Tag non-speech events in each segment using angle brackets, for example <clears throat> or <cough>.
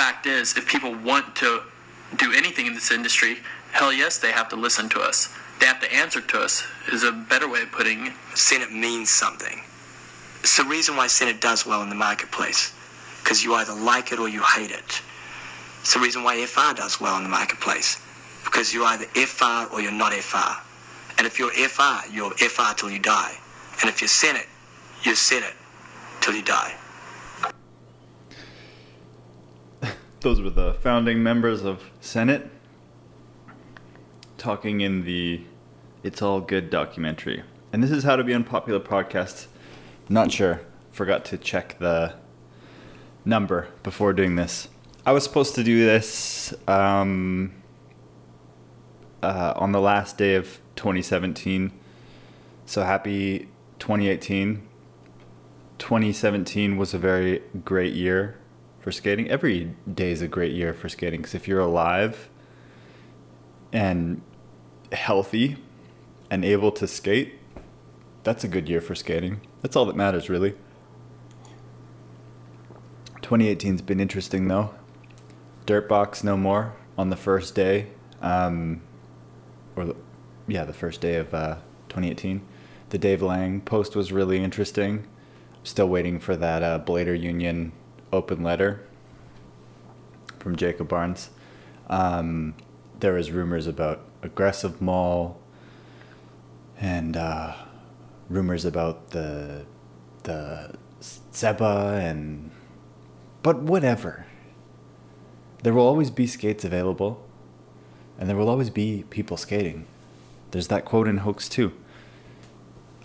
fact is, if people want to do anything in this industry, hell yes, they have to listen to us. They have to answer to us. Is a better way of putting it. Senate means something. It's the reason why Senate does well in the marketplace, because you either like it or you hate it. It's the reason why FR does well in the marketplace, because you're either FR or you're not FR. And if you're FR, you're FR till you die. And if you're Senate, you're Senate till you die. Those were the founding members of Senate talking in the It's All Good documentary. And this is how to be unpopular podcast. Not sure. Forgot to check the number before doing this. I was supposed to do this um, uh, on the last day of 2017. So happy 2018. 2017 was a very great year for skating. Every day is a great year for skating because if you're alive and healthy and able to skate, that's a good year for skating. That's all that matters, really. 2018's been interesting though. Dirtbox no more on the first day, um, or the, yeah, the first day of uh, 2018. The Dave Lang post was really interesting. Still waiting for that uh, Blader Union open letter from Jacob Barnes. Um, there was rumors about aggressive mall and uh, rumors about the the Seba and but whatever. There will always be skates available, and there will always be people skating. There's that quote in Hoax too.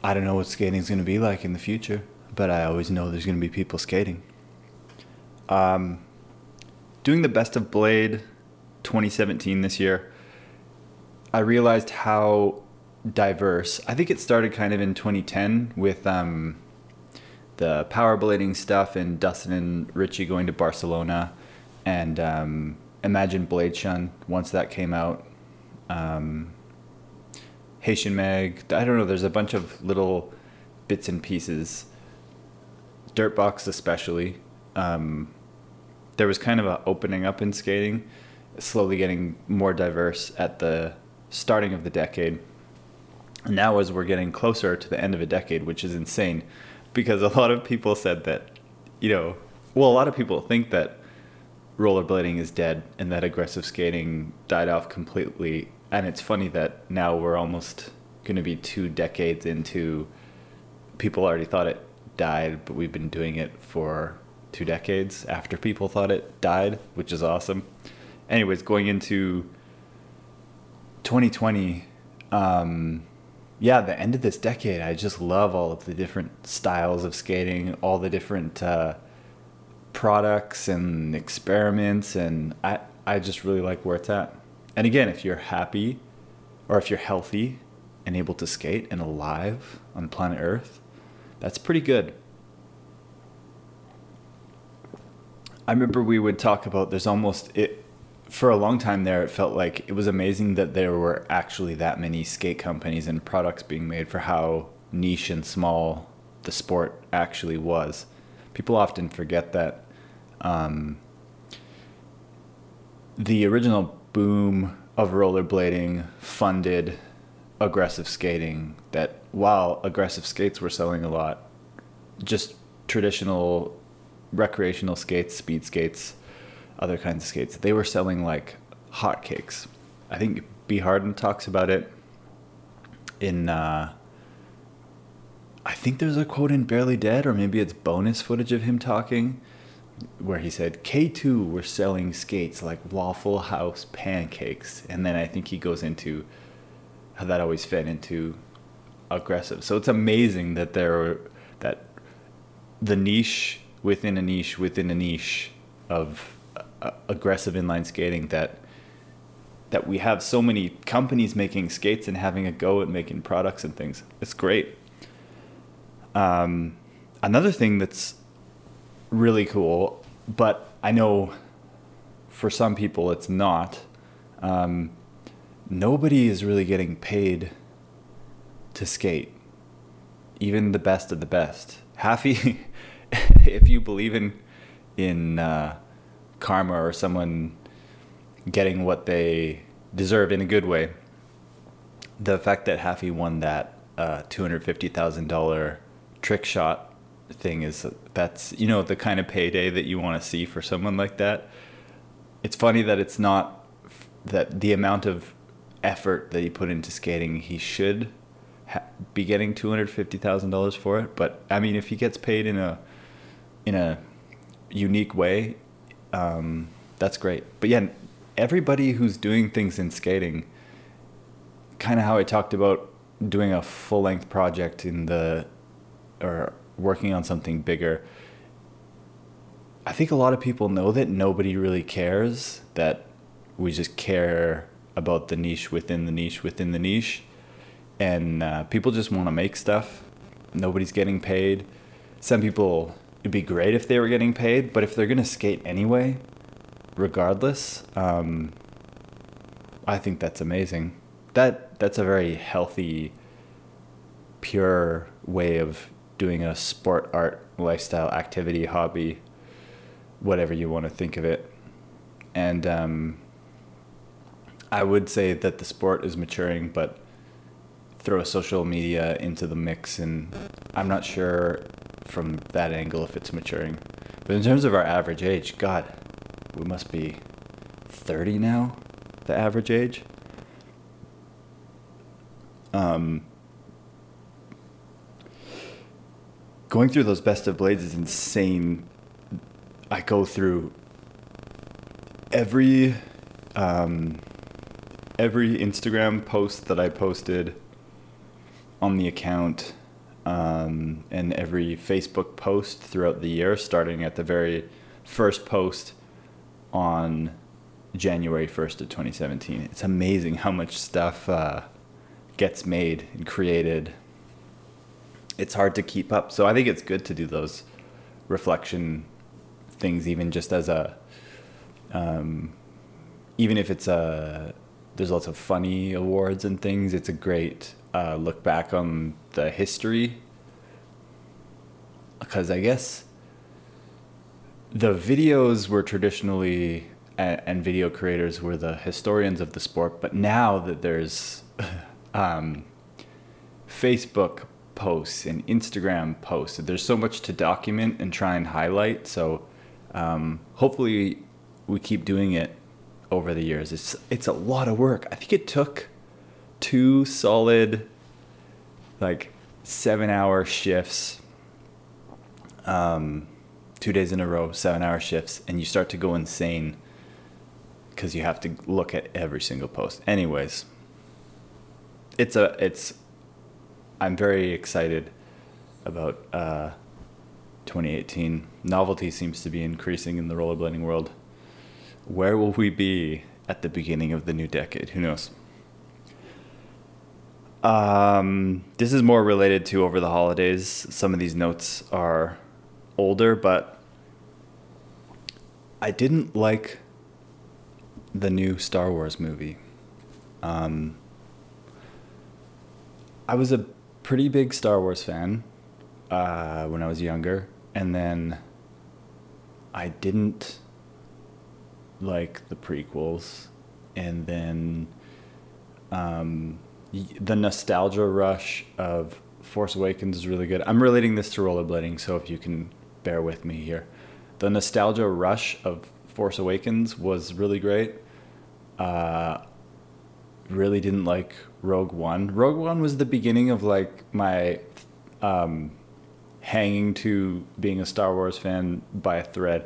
I don't know what skating is going to be like in the future, but I always know there's going to be people skating. Um, doing the best of Blade 2017 this year, I realized how diverse. I think it started kind of in 2010 with um, the power blading stuff and Dustin and Richie going to Barcelona and um, Imagine Blade Shun once that came out. Um, Haitian Mag. I don't know. There's a bunch of little bits and pieces. Dirtbox especially. Um, there was kind of an opening up in skating, slowly getting more diverse at the starting of the decade. And now, as we're getting closer to the end of a decade, which is insane, because a lot of people said that, you know, well, a lot of people think that rollerblading is dead and that aggressive skating died off completely. And it's funny that now we're almost going to be two decades into people already thought it died, but we've been doing it for two decades after people thought it died, which is awesome. Anyways, going into 2020, um, yeah, the end of this decade, I just love all of the different styles of skating, all the different uh, products and experiments, and I I just really like where it's at. And again, if you're happy, or if you're healthy and able to skate and alive on planet Earth, that's pretty good. I remember we would talk about there's almost it for a long time there it felt like it was amazing that there were actually that many skate companies and products being made for how niche and small the sport actually was. People often forget that um, the original boom of rollerblading funded aggressive skating that while aggressive skates were selling a lot just traditional recreational skates, speed skates, other kinds of skates. They were selling like hotcakes. I think B. Harden talks about it in. Uh, I think there's a quote in Barely Dead, or maybe it's bonus footage of him talking, where he said K2 were selling skates like Waffle House pancakes, and then I think he goes into how that always fed into aggressive. So it's amazing that there that the niche within a niche within a niche of uh, aggressive inline skating that that we have so many companies making skates and having a go at making products and things. It's great. Um, another thing that's really cool, but I know for some people it's not. Um, nobody is really getting paid to skate, even the best of the best. Happy <laughs> <laughs> if you believe in in uh, karma or someone getting what they deserve in a good way. The fact that Haffey won that uh, two hundred fifty thousand dollar trick shot thing is that's you know the kind of payday that you want to see for someone like that. It's funny that it's not that the amount of effort that he put into skating, he should ha- be getting two hundred fifty thousand dollars for it. But I mean, if he gets paid in a in a unique way, um, that's great. But yeah, everybody who's doing things in skating, kind of how I talked about doing a full length project in the or working on something bigger. I think a lot of people know that nobody really cares, that we just care about the niche within the niche within the niche. And uh, people just want to make stuff. Nobody's getting paid. Some people, it'd be great if they were getting paid, but if they're going to skate anyway, regardless, um, I think that's amazing. That That's a very healthy, pure way of doing a sport, art, lifestyle, activity, hobby, whatever you want to think of it. And um, I would say that the sport is maturing, but throw social media into the mix, and I'm not sure from that angle if it's maturing. But in terms of our average age, God, we must be 30 now, the average age. Um, going through those best of blades is insane. I go through every um, every Instagram post that I posted on the account um, and every Facebook post throughout the year, starting at the very first post on January 1st of 2017. It's amazing how much stuff uh, gets made and created it's hard to keep up. So I think it's good to do those reflection things, even just as a, um, even if it's a, there's lots of funny awards and things. It's a great uh, look back on the history. Because I guess the videos were traditionally, and, video creators were the historians of the sport, but now that there's <laughs> um, Facebook posts and Instagram posts. There's so much to document and try and highlight. So um, hopefully we keep doing it over the years. It's it's a lot of work. I think it took two solid like seven hour shifts um, two days in a row seven hour shifts and you start to go insane because you have to look at every single post anyways it's a it's I'm very excited about uh, 2018. Novelty seems to be increasing in the rollerblading world. Where will we be at the beginning of the new decade? Who knows? Um, this is more related to over the holidays. Some of these notes are older, but I didn't like the new Star Wars movie. Um, I was a pretty big Star Wars fan uh, when I was younger, and then I didn't like the prequels, and then um, the nostalgia rush of Force Awakens is really good. I'm relating this to rollerblading, so if you can bear with me here, the nostalgia rush of Force Awakens was really great. Uh, really didn't like Rogue One. Rogue One was the beginning of like my um, hanging to being a Star Wars fan by a thread.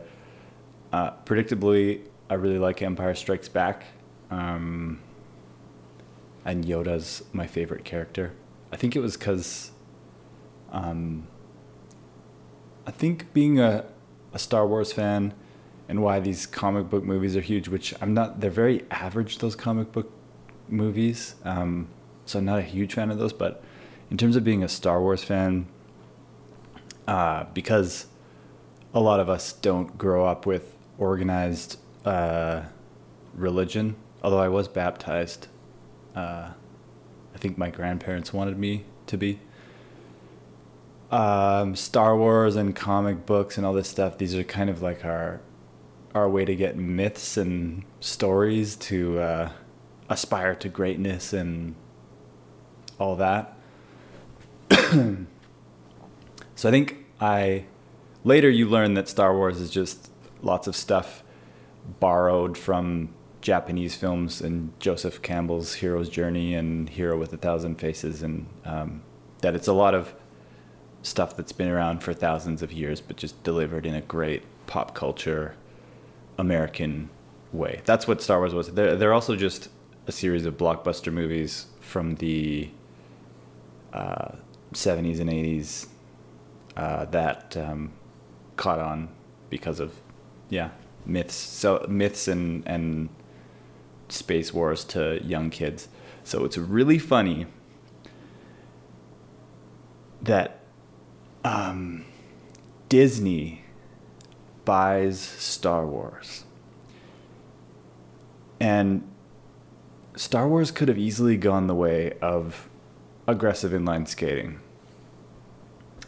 Uh, predictably, I really like Empire Strikes Back. Um, and Yoda's my favorite character. I think it was because um, I think being a, a Star Wars fan and why these comic book movies are huge, which I'm not, they're very average, those comic book movies. Um, so I'm not a huge fan of those, but in terms of being a Star Wars fan, uh, because a lot of us don't grow up with organized uh, religion, although I was baptized. Uh, I think my grandparents wanted me to be. Um, Star Wars and comic books and all this stuff, these are kind of like our our way to get myths and stories to uh, aspire to greatness and all that. <clears throat> so I think I later you learn that Star Wars is just lots of stuff borrowed from Japanese films and Joseph Campbell's Hero's Journey and Hero with a Thousand Faces, and um, that it's a lot of stuff that's been around for thousands of years, but just delivered in a great pop culture American way. That's what Star Wars was. They're, they're also just a series of blockbuster movies from the uh, 70s and 80s uh, that um, caught on because of, yeah, myths. So myths and, and space wars to young kids. So it's really funny that um, Disney buys Star Wars. And Star Wars could have easily gone the way of aggressive inline skating.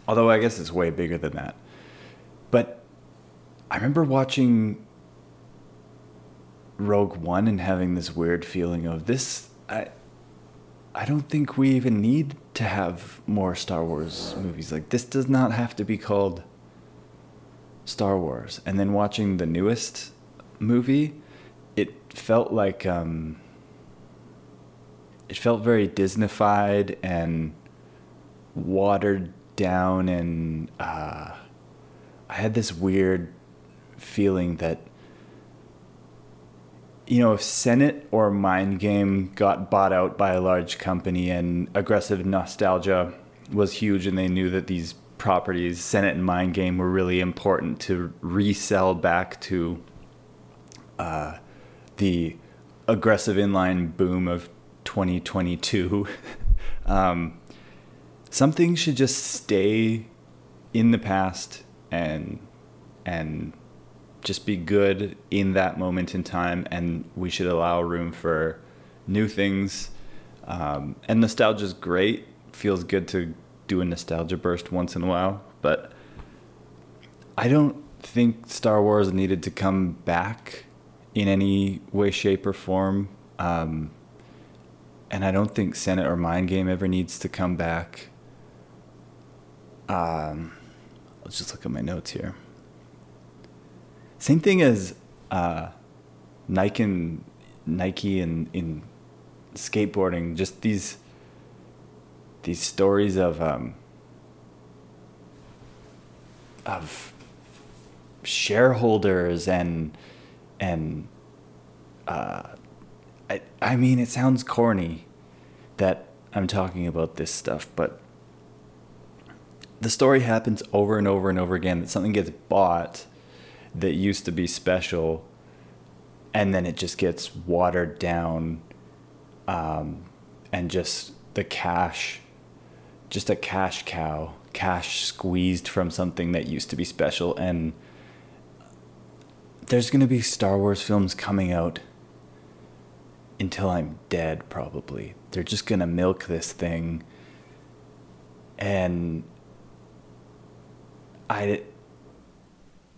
Although I guess it's way bigger than that. But I remember watching Rogue One and having this weird feeling of this I I don't think we even need to have more Star Wars movies. Like this does not have to be called Star Wars. And then watching the newest movie, it felt like um it felt very Disneyfied and watered down and uh I had this weird feeling that you know, if Senate or Mind Game got bought out by a large company and aggressive nostalgia was huge and they knew that these properties, Senate and Mind Game, were really important to resell back to uh, the aggressive inline boom of 2022. <laughs> um, something should just stay in the past and and just be good in that moment in time, and we should allow room for new things. Um, and nostalgia is great; feels good to do a nostalgia burst once in a while. But I don't think Star Wars needed to come back in any way, shape, or form. Um, and I don't think Senate or Mind Game ever needs to come back. Um, let's just look at my notes here. Same thing as uh, Nike and Nike and in skateboarding. Just these these stories of um, of shareholders and and uh, I I mean it sounds corny that I'm talking about this stuff, but the story happens over and over and over again that something gets bought that used to be special and then it just gets watered down um, and just the cash just a cash cow cash squeezed from something that used to be special. And there's going to be star wars films coming out until i'm dead probably. They're just going to milk this thing. And i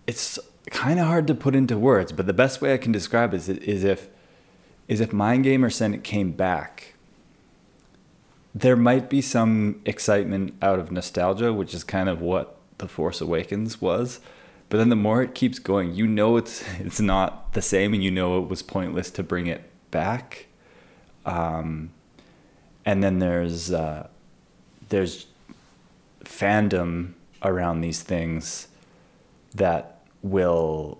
it's kind of hard to put into words, but the best way I can describe it is, is if is if Mind Game or Senate came back, there might be some excitement out of nostalgia, which is kind of what The Force Awakens was. But then the more it keeps going, you know it's <laughs> it's not the same, and you know it was pointless to bring it back. Um, and then there's uh, there's fandom around these things that will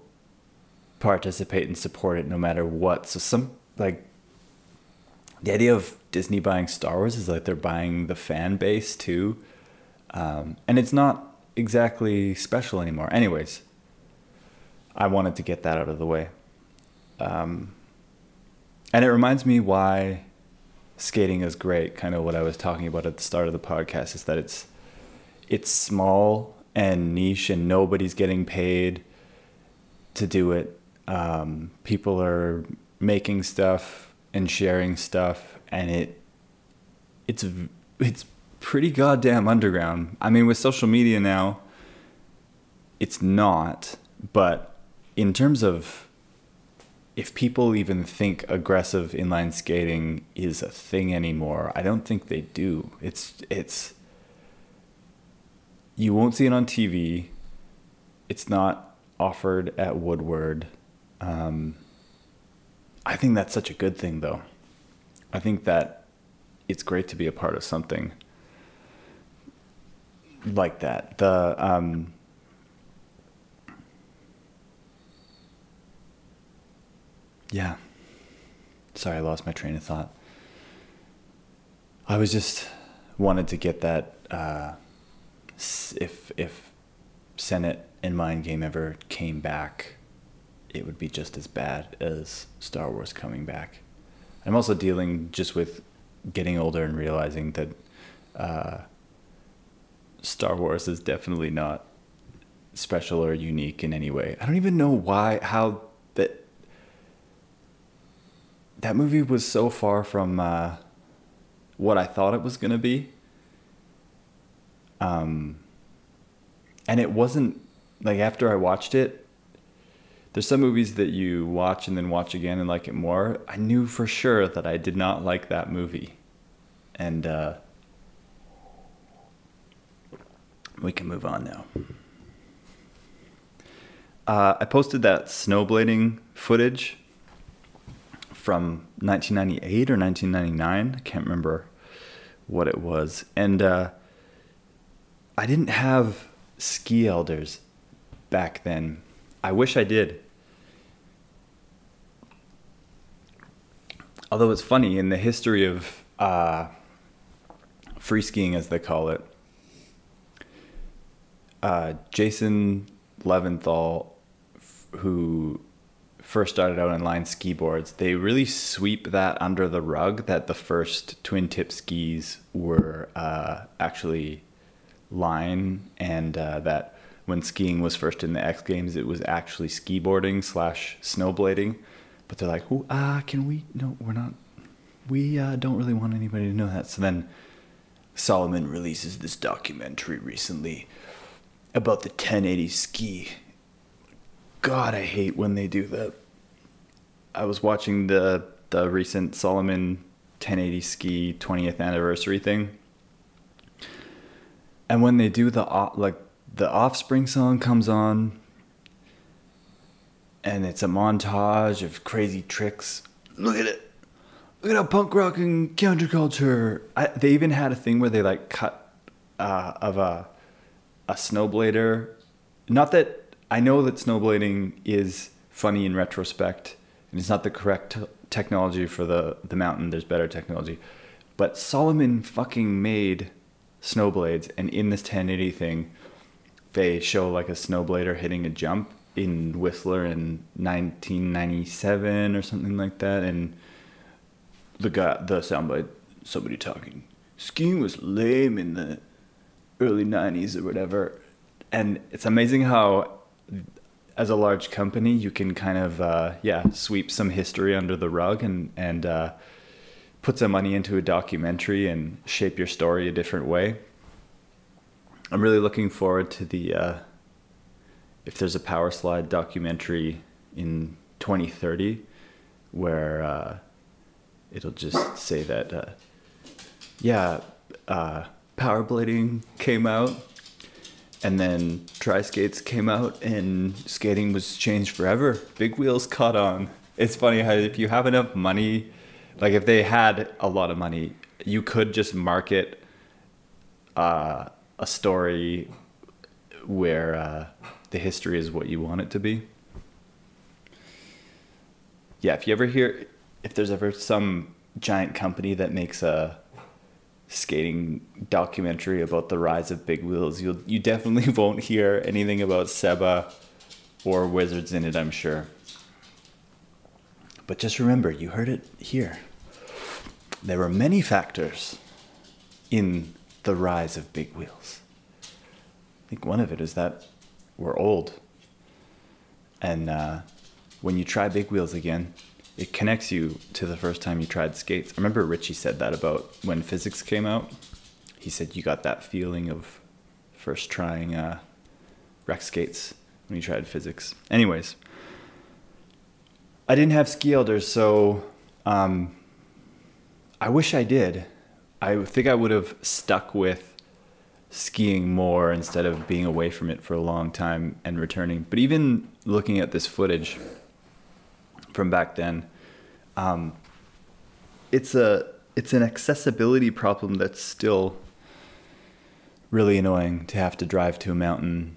participate and support it no matter what. So some like the idea of Disney buying Star Wars is like they're buying the fan base too, um, and it's not exactly special anymore. Anyways, I wanted to get that out of the way, um, and it reminds me why skating is great. Kind of what I was talking about at the start of the podcast is that it's it's small and niche, and nobody's getting paid to do it. Um, people are making stuff and sharing stuff, and it it's it's pretty goddamn underground. I mean, with social media now, it's not, but in terms of if people even think aggressive inline skating is a thing anymore, I don't think they do. It's it's you won't see it on TV. It's not offered at Woodward. Um, I think that's such a good thing, though. I think that it's great to be a part of something like that. The um, yeah. Sorry, I lost my train of thought. I was just wanted to get that uh, if if Senate and Mind Game ever came back, it would be just as bad as Star Wars coming back. I'm also dealing just with getting older and realizing that uh, Star Wars is definitely not special or unique in any way. I don't even know why how that that movie was so far from uh, what I thought it was gonna be. Um, and it wasn't like after I watched it. There's some movies that you watch and then watch again and like it more. I knew for sure that I did not like that movie, and uh, we can move on now. Uh, I posted that snowblading footage from 1998 or 1999. I can't remember what it was. And uh, I didn't have ski elders back then. I wish I did. Although it's funny, in the history of uh, free skiing, as they call it, uh, Jason Levinthal, f- who first started out in line ski boards, they really sweep that under the rug that the first twin tip skis were uh, actually line and uh, that when skiing was first in the X Games, it was actually ski boarding slash snowblading. But they're like, ah, can we? No, we're not. We uh, don't really want anybody to know that. So then Salomon releases this documentary recently about the 1080 ski. God, I hate when they do that. I was watching the the recent Salomon 1080 ski 20th anniversary thing. And when they do the like the Offspring song comes on and it's a montage of crazy tricks. Look at it. Look at how punk rock and counterculture. I, they even had a thing where they like cut uh, of a a snowblader. Not that I know that snowblading is funny in retrospect, and it's not the correct t- technology for the the mountain. There's better technology, but salomon fucking made snowblades, and in this 1080 thing, they show like a snowblader hitting a jump in Whistler in 1997 or something like that, and the guy, the soundbite, somebody talking. Skiing was lame in the early 90s or whatever, and it's amazing how, as a large company, you can kind of uh, yeah sweep some history under the rug and and uh, put some money into a documentary and shape your story a different way. I'm really looking forward to the uh, if there's a power slide documentary in 2030 where uh, it'll just say that uh, yeah uh, power blading came out and then tri skates came out and skating was changed forever. Big wheels caught on. It's funny how if you have enough money like if they had a lot of money you could just market uh, a story where uh, the history is what you want it to be. Yeah, if you ever hear, if there's ever some giant company that makes a skating documentary about the rise of big wheels, you'll you definitely <laughs> won't hear anything about Seba or Wizards in it, I'm sure. But just remember, you heard it here. There were many factors in the rise of big wheels. I think one of it is that we're old. And uh, when you try big wheels again, it connects you to the first time you tried skates. I remember Richie said that about when physics came out. He said you got that feeling of first trying uh, rec skates when you tried physics. Anyways, I didn't have ski elders, so um, I wish I did. I think I would have stuck with skiing more instead of being away from it for a long time and returning. But even looking at this footage from back then, um, it's a it's an accessibility problem that's still really annoying to have to drive to a mountain.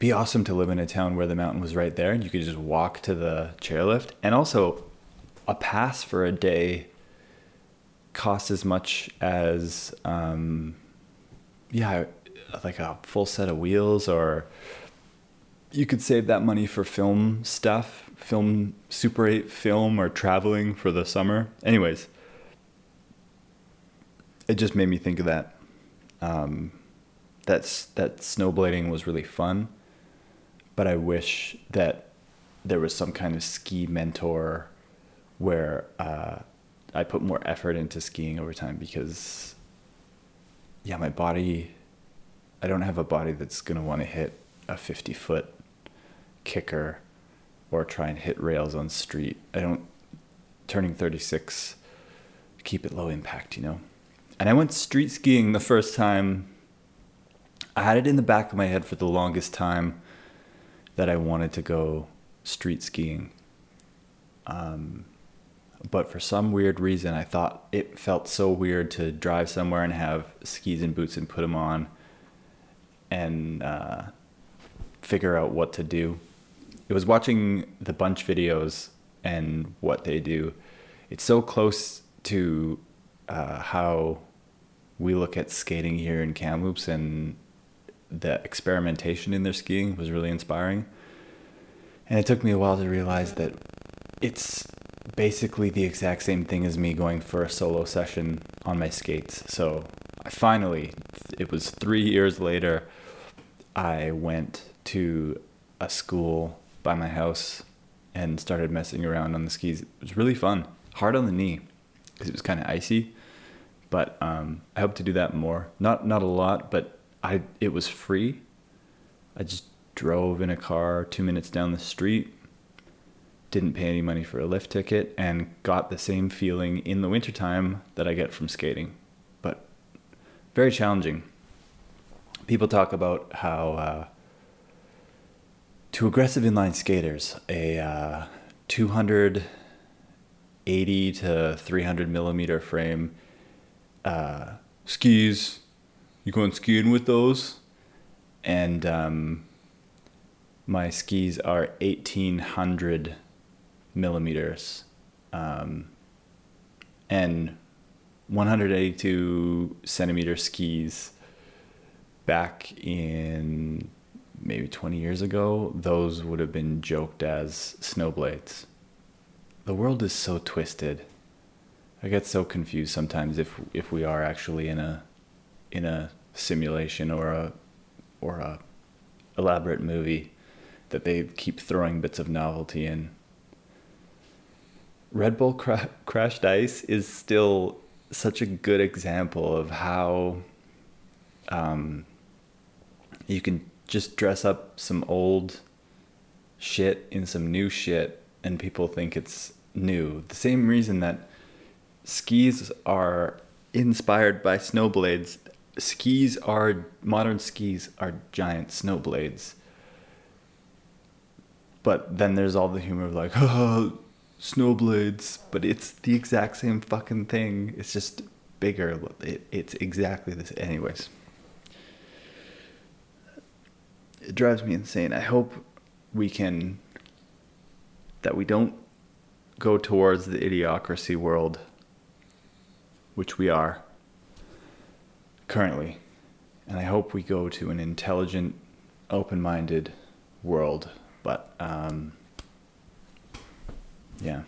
Be awesome to live in a town where the mountain was right there and you could just walk to the chairlift. And also, a pass for a day costs as much as, um, yeah, like a full set of wheels, or you could save that money for film stuff, film Super 8 film, or traveling for the summer. Anyways, it just made me think of that. Um, that's that snowblading was really fun, but I wish that there was some kind of ski mentor where uh, I put more effort into skiing over time because, yeah, my body, I don't have a body that's gonna want to hit a fifty foot kicker or try and hit rails on street. I don't turning thirty six keep it low impact, you know. And I went street skiing the first time I had it in the back of my head for the longest time that I wanted to go street skiing. Um, but for some weird reason, I thought it felt so weird to drive somewhere and have skis and boots and put them on and uh, figure out what to do. It was watching the bunch videos and what they do. It's so close to uh, how we look at skating here in Kamloops and the experimentation in their skiing was really inspiring. And it took me a while to realize that it's basically the exact same thing as me going for a solo session on my skates. So I finally, it was three years later, I went to a school by my house and started messing around on the skis. It was really fun. Hard on the knee because it was kind of icy, but um, I hope to do that more. Not not a lot, but I it was free. I just drove in a car two minutes down the street, didn't pay any money for a lift ticket, and got the same feeling in the wintertime that I get from skating. But very challenging. People talk about how uh, to aggressive inline skaters, a uh, 280 to 300 millimeter frame uh, skis you going skiing with those? And um, my skis are 1800 millimeters um, and 182 centimeter skis back in maybe 20 years ago those would have been joked as snowblades the world is so twisted i get so confused sometimes if if we are actually in a in a simulation or a or a elaborate movie that they keep throwing bits of novelty in. Red Bull Cra- Crashed Ice is still such a good example of how um, you can just dress up some old shit in some new shit and people think it's new. The same reason that skis are inspired by snowblades skis are modern skis are giant snowblades. But then there's all the humor of like, <laughs> oh, snowblades, but it's the exact same fucking thing. It's just bigger. It, it's exactly this. Anyways, it drives me insane. I hope we can that we don't go towards the idiocracy world, which we are currently. And I hope we go to an intelligent, open minded world. But, um, yeah.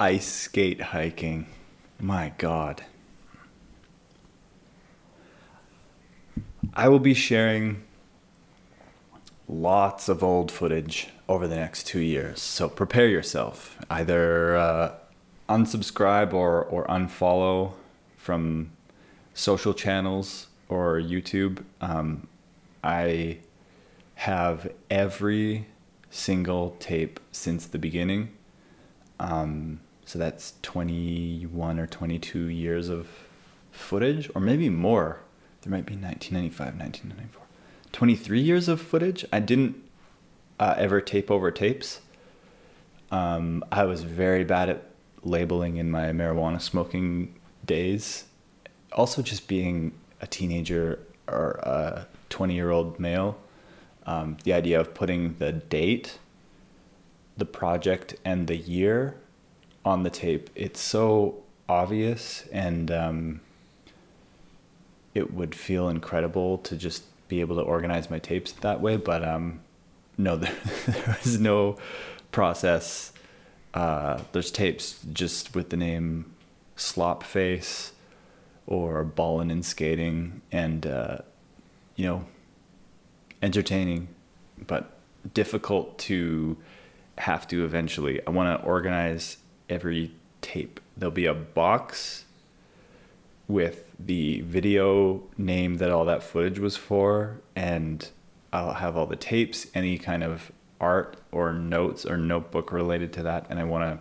Ice skate hiking. My God. I will be sharing lots of old footage over the next two years. So prepare yourself. Either uh, unsubscribe or, or unfollow from social channels or YouTube. Um, I have every single tape since the beginning. Um, so that's 21 or 22 years of footage, or maybe more. There might be 1995, 1994. 23 years of footage. I didn't uh, ever tape over tapes. Um, I was very bad at labeling in my marijuana smoking days. Also, just being a teenager or a 20 year old male, um, the idea of putting the date, the project, and the year on the tape, it's so obvious and um, it would feel incredible to just be able to organize my tapes that way. But um, no, <laughs> there, was no process. Uh, there's tapes just with the name Slop Face or Ballin' and Skating and, uh, you know, entertaining, but difficult to have to eventually. I want to organize every tape. There'll be a box with the video name that all that footage was for, and I'll have all the tapes, any kind of art or notes or notebook related to that, and I want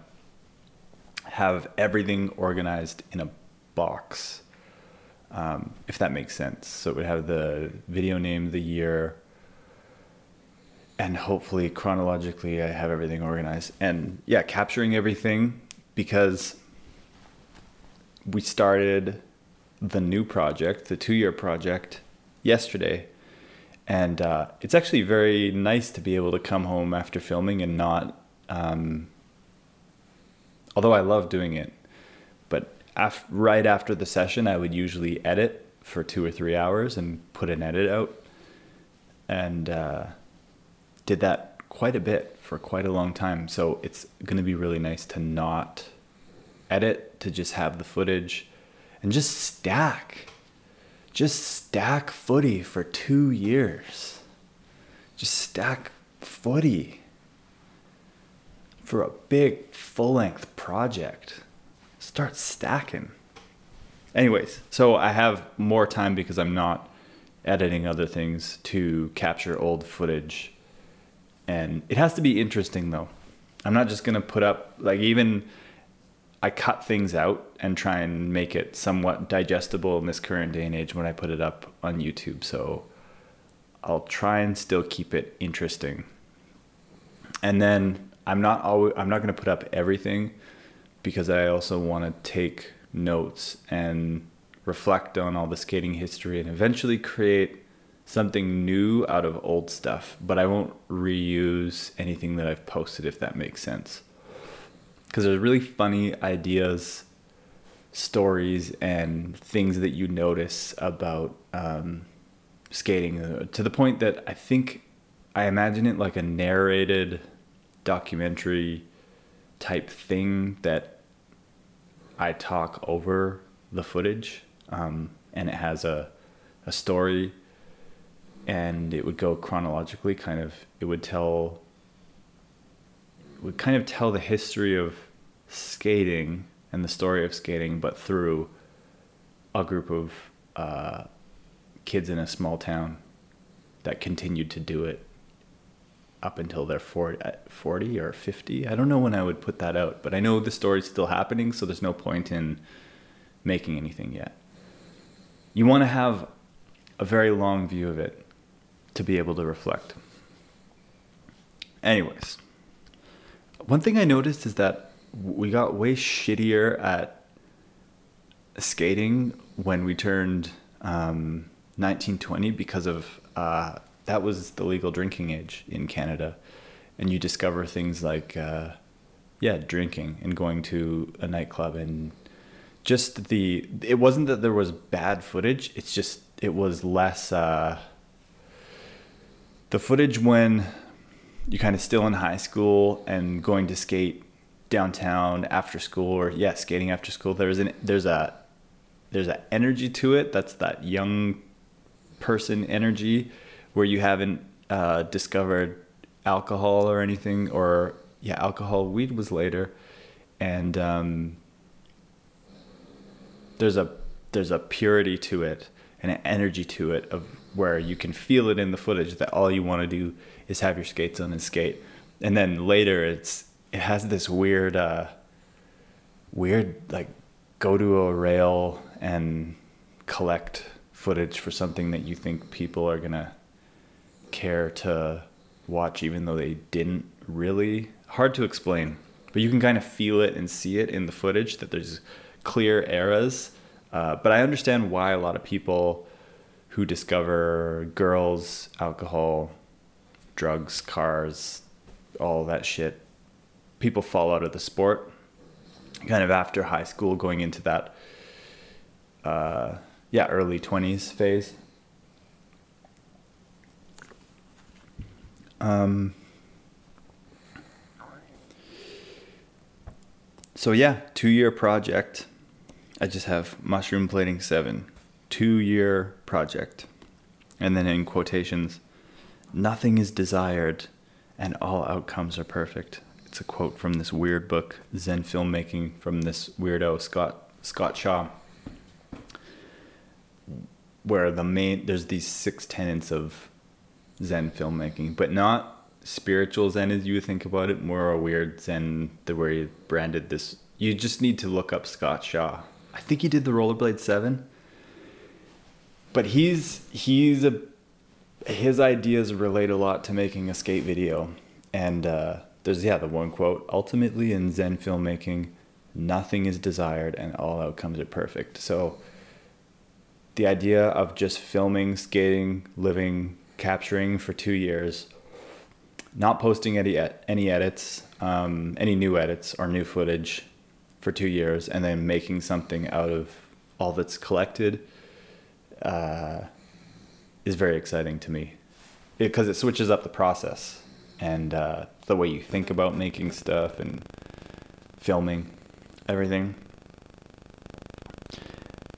to have everything organized in a box, um, if that makes sense. So it would have the video name, the year, and hopefully chronologically I have everything organized. And yeah, capturing everything because we started the new project, the two year project, yesterday. And uh, it's actually very nice to be able to come home after filming and not, um, although I love doing it, but af- right after the session, I would usually edit for two or three hours and put an edit out. And uh, did that quite a bit for quite a long time. So it's going to be really nice to not edit, to just have the footage and just stack. Just stack footy for two years. Just stack footy for a big full length project. Start stacking. Anyways, so I have more time because I'm not editing other things to capture old footage. And it has to be interesting though. I'm not just to put up, like, even I cut things out and try and make it somewhat digestible in this current day and age when I put it up on YouTube. So I'll try and still keep it interesting. And then I'm not always I'm not going to put up everything because I also want to take notes and reflect on all the skating history and eventually create something new out of old stuff, but I won't reuse anything that I've posted if that makes sense. Because there's really funny ideas, stories, and things that you notice about um, skating uh, to the point that I think I imagine it like a narrated documentary type thing that I talk over the footage, um, and it has a a story, and it would go chronologically. Kind of, it would tell would kind of tell the history of skating and the story of skating, but through a group of uh, kids in a small town that continued to do it up until they're 40, uh, 40 or 50. I don't know when I would put that out, but I know the story's still happening, so there's no point in making anything yet. You want to have a very long view of it to be able to reflect. Anyways, one thing I noticed is that we got way shittier at skating when we turned um, 19, 20 because of uh, that was the legal drinking age in Canada. And you discover things like, uh, yeah, drinking and going to a nightclub and just the, it wasn't that there was bad footage, it's just, it was less, uh, the footage when you're kind of still in high school and going to skate downtown after school or yeah skating after school there's an there's a there's an energy to it. That's that young person energy where you haven't uh, discovered alcohol or anything or yeah alcohol weed was later. And um, there's a there's a purity to it and an energy to it of where you can feel it in the footage that all you want to do is have your skates on and skate. And then later it's it has this weird uh weird like go to a rail and collect footage for something that you think people are going to care to watch even though they didn't really hard to explain but you can kind of feel it and see it in the footage that there's clear eras uh, but i understand why a lot of people who discover girls alcohol drugs cars all that shit. People fall out of the sport kind of after high school going into that uh, yeah early 20s phase. Um, so yeah two year project. I just have mushroom plating 7 two year project. And then in quotations nothing is desired and all outcomes are perfect. It's a quote from this weird book zen filmmaking from this weirdo scott scott shaw where the main there's these six tenets of zen filmmaking but not spiritual zen as you think about it more a weird zen the where he branded this. You just need to look up scott shaw. I think he did the rollerblade 7 but he's he's a his ideas relate a lot to making a skate video. And uh, there's yeah the one quote ultimately in zen filmmaking nothing is desired and all outcomes are perfect. So the idea of just filming skating living capturing for two years not posting any any edits um, any new edits or new footage for two years and then making something out of all that's collected uh, is very exciting to me because it switches up the process and uh, the way you think about making stuff and filming everything.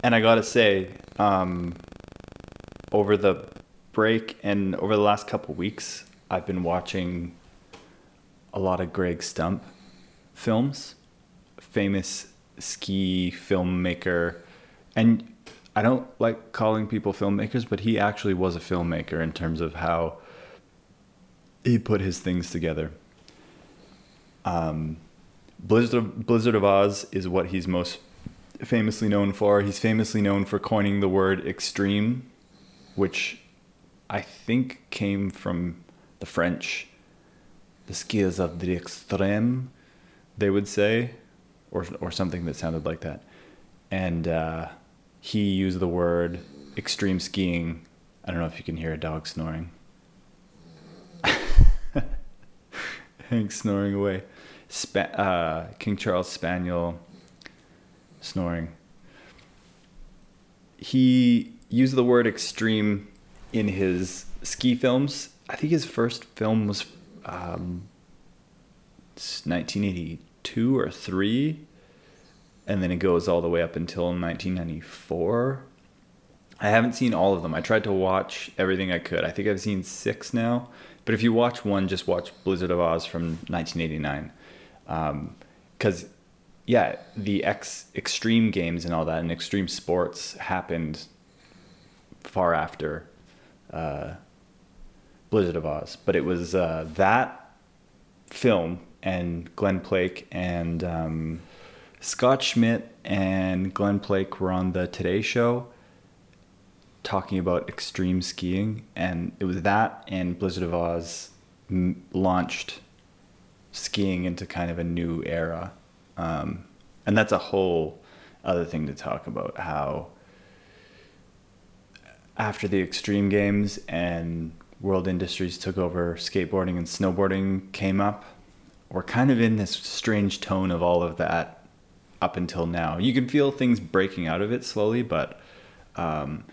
And I gotta say, um, over the break and over the last couple weeks, I've been watching a lot of Greg Stump films, famous ski filmmaker. And I don't like calling people filmmakers, but he actually was a filmmaker in terms of how he put his things together. Um, Blizzard of, Blizzard of Oz is what he's most famously known for. He's famously known for coining the word extreme, which I think came from the French. The skiers of the extreme, they would say, or or something that sounded like that. And uh, he used the word extreme skiing. I don't know if you can hear a dog snoring. <laughs> Hank snoring away. Spa- uh, King Charles Spaniel snoring. He used the word extreme in his ski films. I think his first film was um, 1982 or 3 and then it goes all the way up until 1994 i haven't seen all of them. I tried to watch everything i could. I think i've seen six now but if you watch one just watch blizzard of oz from 1989 because um, yeah the X extreme games and all that and extreme sports happened far after uh, blizzard of oz. But it was uh, that film and glen plake and um, Scott Schmidt and Glen Plake were on the Today Show talking about extreme skiing, and it was that and Blizzard of Oz m- launched skiing into kind of a new era. Um, and that's a whole other thing to talk about how after the extreme games and world industries took over skateboarding and snowboarding came up we're kind of in this strange tone of all of that up until now. You can feel things breaking out of it slowly, but um,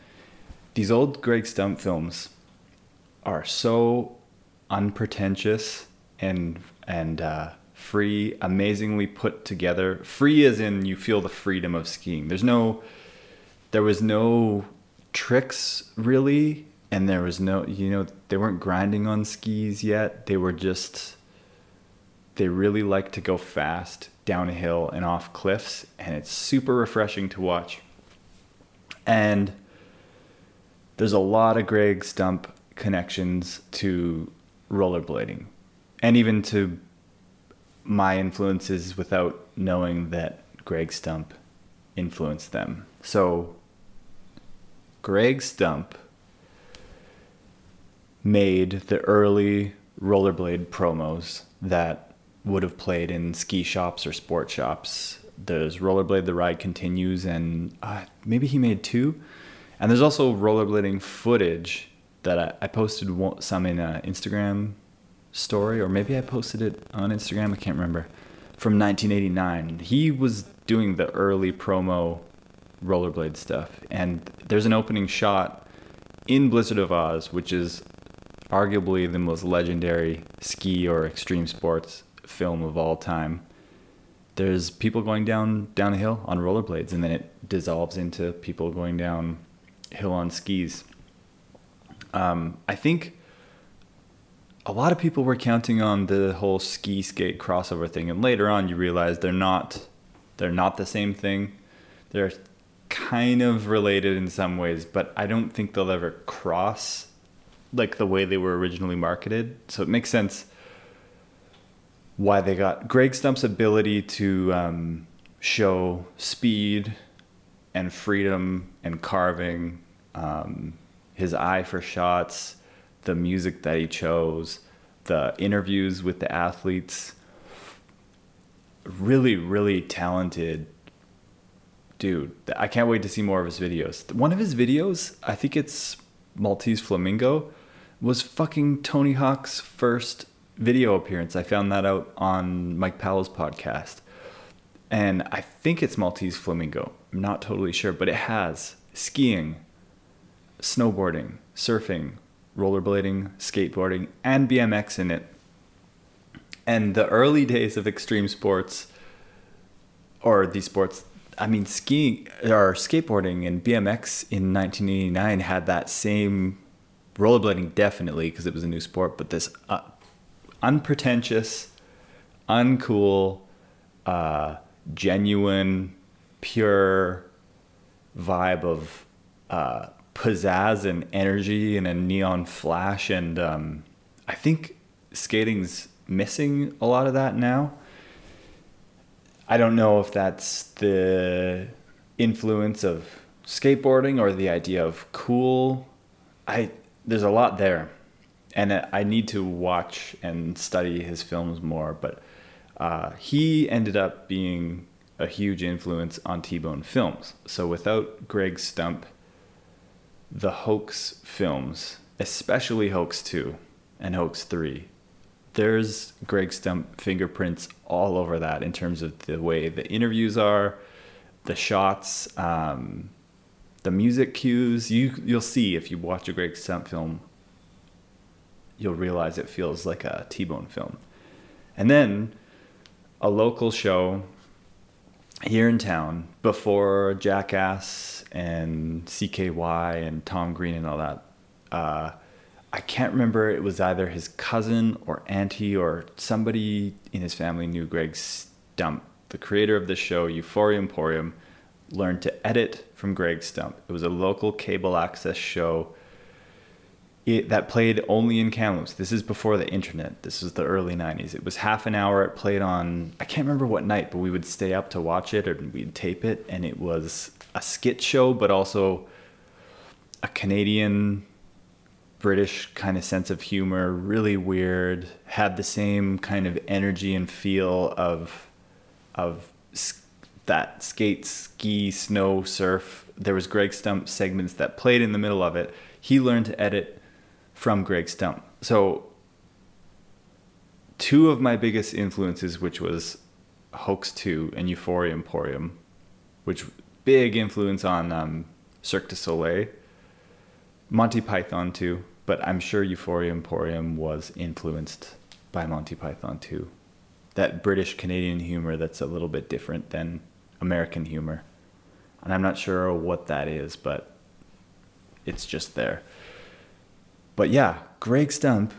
these old Greg Stump films are so unpretentious and and uh, free, amazingly put together. Free as in you feel the freedom of skiing. There's no, there was no tricks really, and there was no, you know, they weren't grinding on skis yet. They were just, they really like to go fast down a hill and off cliffs, and it's super refreshing to watch. And there's a lot of Greg Stump connections to rollerblading and even to my influences without knowing that Greg Stump influenced them. So Greg Stump made the early rollerblade promos that would have played in ski shops or sport shops. There's Rollerblade The Ride Continues, and uh, maybe he made two. And there's also rollerblading footage that I, I posted some in an Instagram story, or maybe I posted it on Instagram, I can't remember, from 1989. He was doing the early promo rollerblade stuff. And there's an opening shot in Blizzard of Oz, which is arguably the most legendary ski or extreme sports film of all time. There's people going down down a hill on rollerblades, and then it dissolves into people going down hill on skis. Um, I think a lot of people were counting on the whole ski skate crossover thing, and later on you realize they're not they're not the same thing. They're kind of related in some ways, but I don't think they'll ever cross like the way they were originally marketed. So it makes sense why they got Greg Stump's ability to um, show speed and freedom and carving, um, his eye for shots, the music that he chose, the interviews with the athletes. Really, really talented dude. I can't wait to see more of his videos. One of his videos, I think it's Maltese Flamingo, was fucking Tony Hawk's first video appearance. I found that out on Mike Powell's podcast. And I think it's Maltese Flamingo. I'm not totally sure, but it has skiing, snowboarding, surfing, rollerblading, skateboarding, and BMX in it. And the early days of extreme sports, or these sports, I mean, skiing or skateboarding and BMX in 1989 had that same rollerblading definitely because it was a new sport, but this uh, unpretentious, uncool, uh, genuine, pure vibe of uh, pizzazz and energy and a neon flash. And um, I think skating's missing a lot of that now. I don't know if that's the influence of skateboarding or the idea of cool. I there's a lot there, and I need to watch and study his films more. But uh, he ended up being a huge influence on T-Bone films. So without Greg Stump, the Hoax films, especially Hoax Two and Hoax Three, there's Greg Stump fingerprints all over that in terms of the way the interviews are, the shots. Um, the music cues you you'll see if you watch a Greg Stump film you'll realize it feels like a T-Bone film. And then a local show here in town before Jackass and CKY and Tom Green and all that. Uh, I can't remember. It was either his cousin or auntie or somebody in his family knew Greg Stump, the creator of the show Euphoria Emporium learned to edit from Greg Stump. It was a local cable access show it, that played only in Kamloops. This is before the internet. This was the early 90s. It was half an hour. It played on, I can't remember what night, but we would stay up to watch it or we'd tape it. And it was a skit show, but also a Canadian British kind of sense of humor, really weird, had the same kind of energy and feel of of that skate, ski, snow, surf. There was Greg Stump segments that played in the middle of it. He learned to edit from Greg Stump. So two of my biggest influences, which was Hoax 2 and Euphoria Emporium, which big influence on um, Cirque du Soleil, Monty Python too, but I'm sure Euphoria Emporium was influenced by Monty Python too. That British Canadian humor that's a little bit different than American humor. And I'm not sure what that is, but it's just there. But yeah, Greg Stump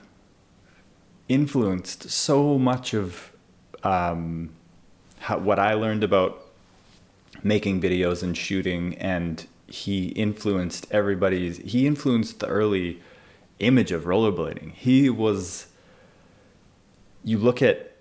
influenced so much of um, how, what I learned about making videos and shooting and he influenced everybody's. He influenced the early image of rollerblading. He was. You look at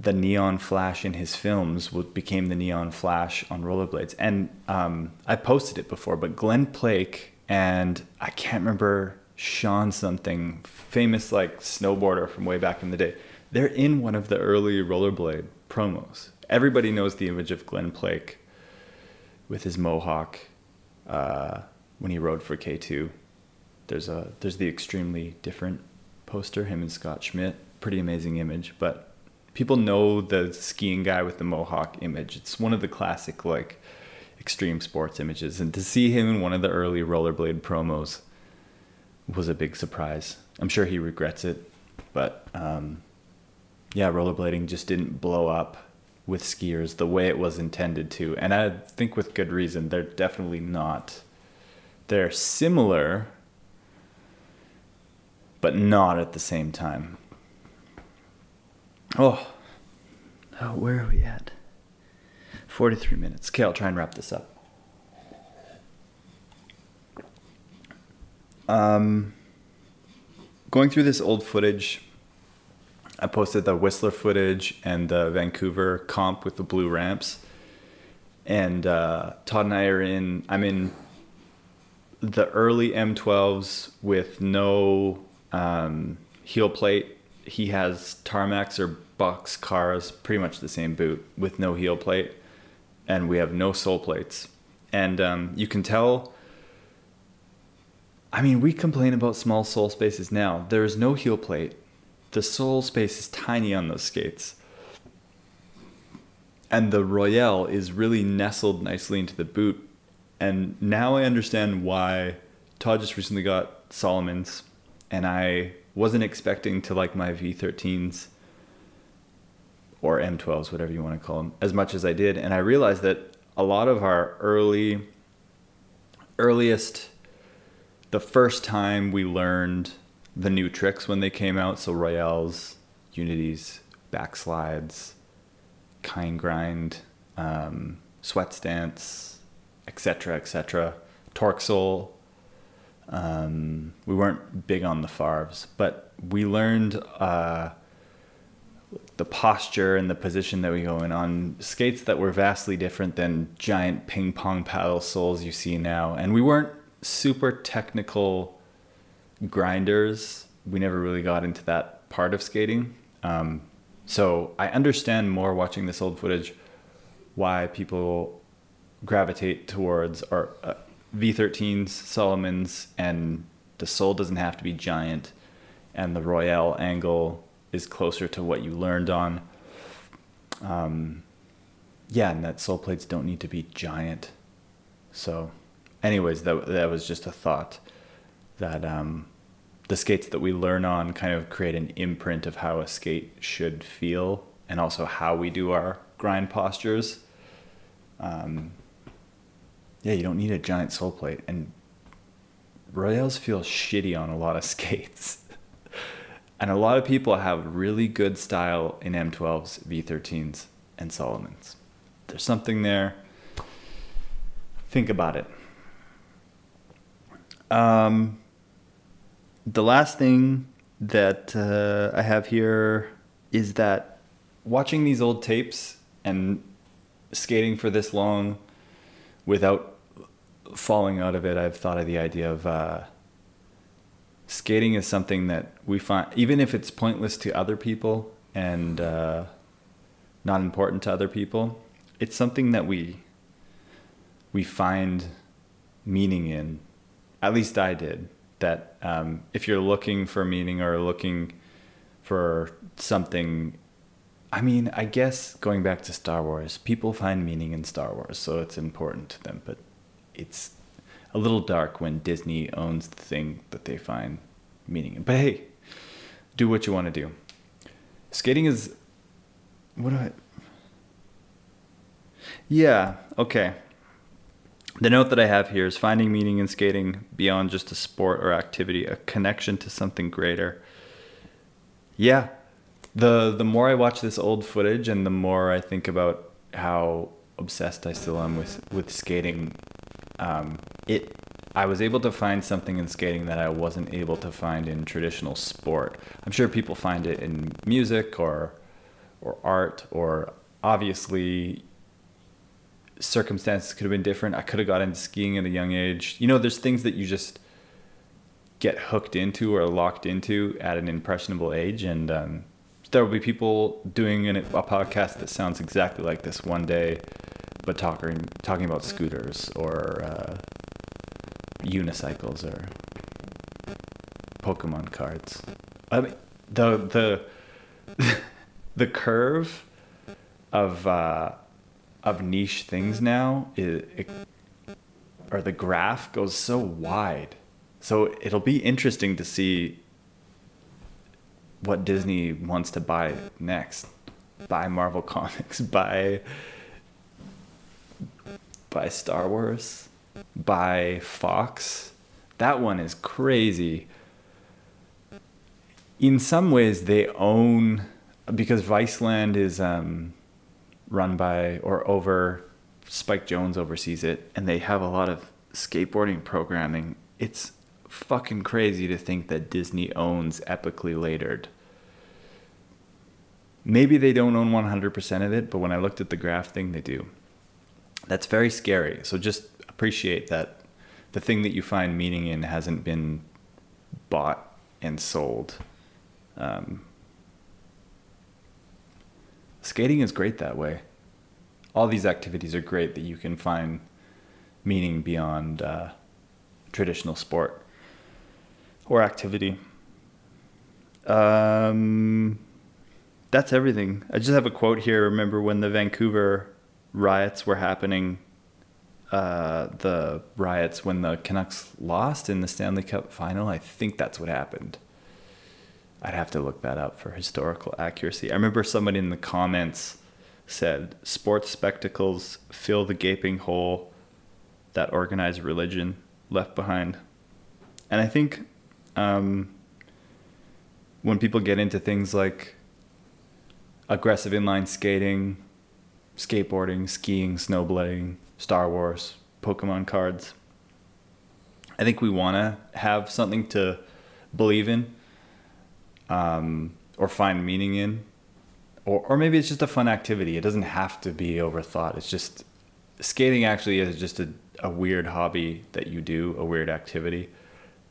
the neon flash in his films what became the neon flash on rollerblades and um, i posted it before but glen plake and i can't remember sean something famous like snowboarder from way back in the day. They're in one of the early rollerblade promos. Everybody knows the image of glen plake with his mohawk uh, when he rode for k2 there's a there's the extremely different poster him and scott schmidt. Pretty amazing image but people know the skiing guy with the mohawk image. It's one of the classic like extreme sports images, and to see him in one of the early rollerblade promos was a big surprise. I'm sure he regrets it, but um, yeah, rollerblading just didn't blow up with skiers the way it was intended to, and I think with good reason. They're definitely not. They're similar, but not at the same time. Oh. Oh, where are we at? 43 minutes. Okay, I'll try and wrap this up. Um, going through this old footage, I posted the Whistler footage and the Vancouver comp with the blue ramps. And uh, Todd and I are in, I'm in the early M12s with no um, heel plate he has tarmacs or box cars, pretty much the same boot with no heel plate, and we have no sole plates. And um, you can tell. I mean, we complain about small sole spaces now. There is no heel plate. The sole space is tiny on those skates. And the Royale is really nestled nicely into the boot. And now I understand why Todd just recently got Salomon's, and I wasn't expecting to like my V13s or M12s, whatever you want to call them, as much as I did. And I realized that a lot of our early, earliest, the first time we learned the new tricks when they came out, so Royales, Unities, backslides, kind grind, um, sweat stance, etc., etc., torque sole, um, we weren't big on the farves, but we learned uh, the posture and the position that we go in on skates that were vastly different than giant ping pong paddle soles you see now. And we weren't super technical grinders. We never really got into that part of skating. Um, so I understand more watching this old footage why people gravitate towards or uh, V13s, Salomons, and the sole doesn't have to be giant, and the Royale angle is closer to what you learned on. Um, yeah, and that sole plates don't need to be giant. So, anyways, that that was just a thought that um, the skates that we learn on kind of create an imprint of how a skate should feel, and also how we do our grind postures. Um, yeah, you don't need a giant sole plate. And Royales feel shitty on a lot of <laughs> skates. and a lot of people have really good style in M12s, V13s, and Salomons. There's something there. Think about it. Um, the last thing that uh, I have here is that watching these old tapes and skating for this long without falling out of it, I've thought of the idea of uh, skating is something that we find, even if it's pointless to other people and uh, not important to other people, it's something that we we find meaning in. At least I did. That um, if you're looking for meaning or looking for something I mean, I guess going back to Star Wars, people find meaning in Star Wars, so it's important to them, but it's a little dark when Disney owns the thing that they find meaning in. But hey, do what you want to do. Skating is what do I Yeah, okay. The note that I have here is finding meaning in skating beyond just a sport or activity, a connection to something greater. Yeah, the the more I watch this old footage and the more I think about how obsessed I still am with with skating, um, it I was able to find something in skating that I wasn't able to find in traditional sport. I'm sure people find it in music or or art or obviously circumstances could have been different. I could have got into skiing at a young age. You know, there's things that you just get hooked into or locked into at an impressionable age and um, there will be people doing an, a podcast that sounds exactly like this one day but talking talking about scooters or uh, unicycles or Pokemon cards. I mean, the the <laughs> the curve of uh, of niche things now is, it, or the graph goes so wide. So it'll be interesting to see what Disney wants to buy next. Buy Marvel <laughs> Comics, buy buy Star Wars by Fox. That one is crazy. In some ways, they own because Viceland is um, run by or over Spike Jonze oversees it, and they have a lot of skateboarding programming. It's fucking crazy to think that Disney owns Epicly Later'd. Maybe they don't own 100% of it, but when I looked at the graph thing, they do. That's very scary. So just appreciate that the thing that you find meaning in hasn't been bought and sold. Um, skating is great that way. All these activities are great that you can find meaning beyond uh, traditional sport or activity. Um, that's everything. I just have a quote here. Remember when the Vancouver riots were happening uh, the riots when the Canucks lost in the Stanley Cup final. I think that's what happened. I'd have to look that up for historical accuracy. I remember somebody in the comments said, Sports spectacles fill the gaping hole that organized religion left behind. And I think um, when people get into things like aggressive inline skating, skateboarding, skiing, snowboarding, Star Wars, Pokemon cards. I think we want to have something to believe in um, or find meaning in. Or, or maybe it's just a fun activity. It doesn't have to be overthought. It's just skating actually is just a, a weird hobby that you do, a weird activity.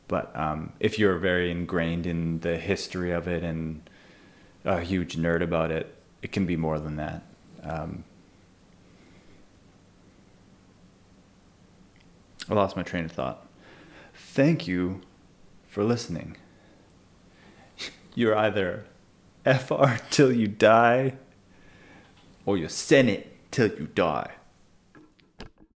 But um, if you're very ingrained in the history of it and a huge nerd about it, it can be more than that. Um, I lost my train of thought. Thank you for listening. You're either FR till you die or you're Senate till you die.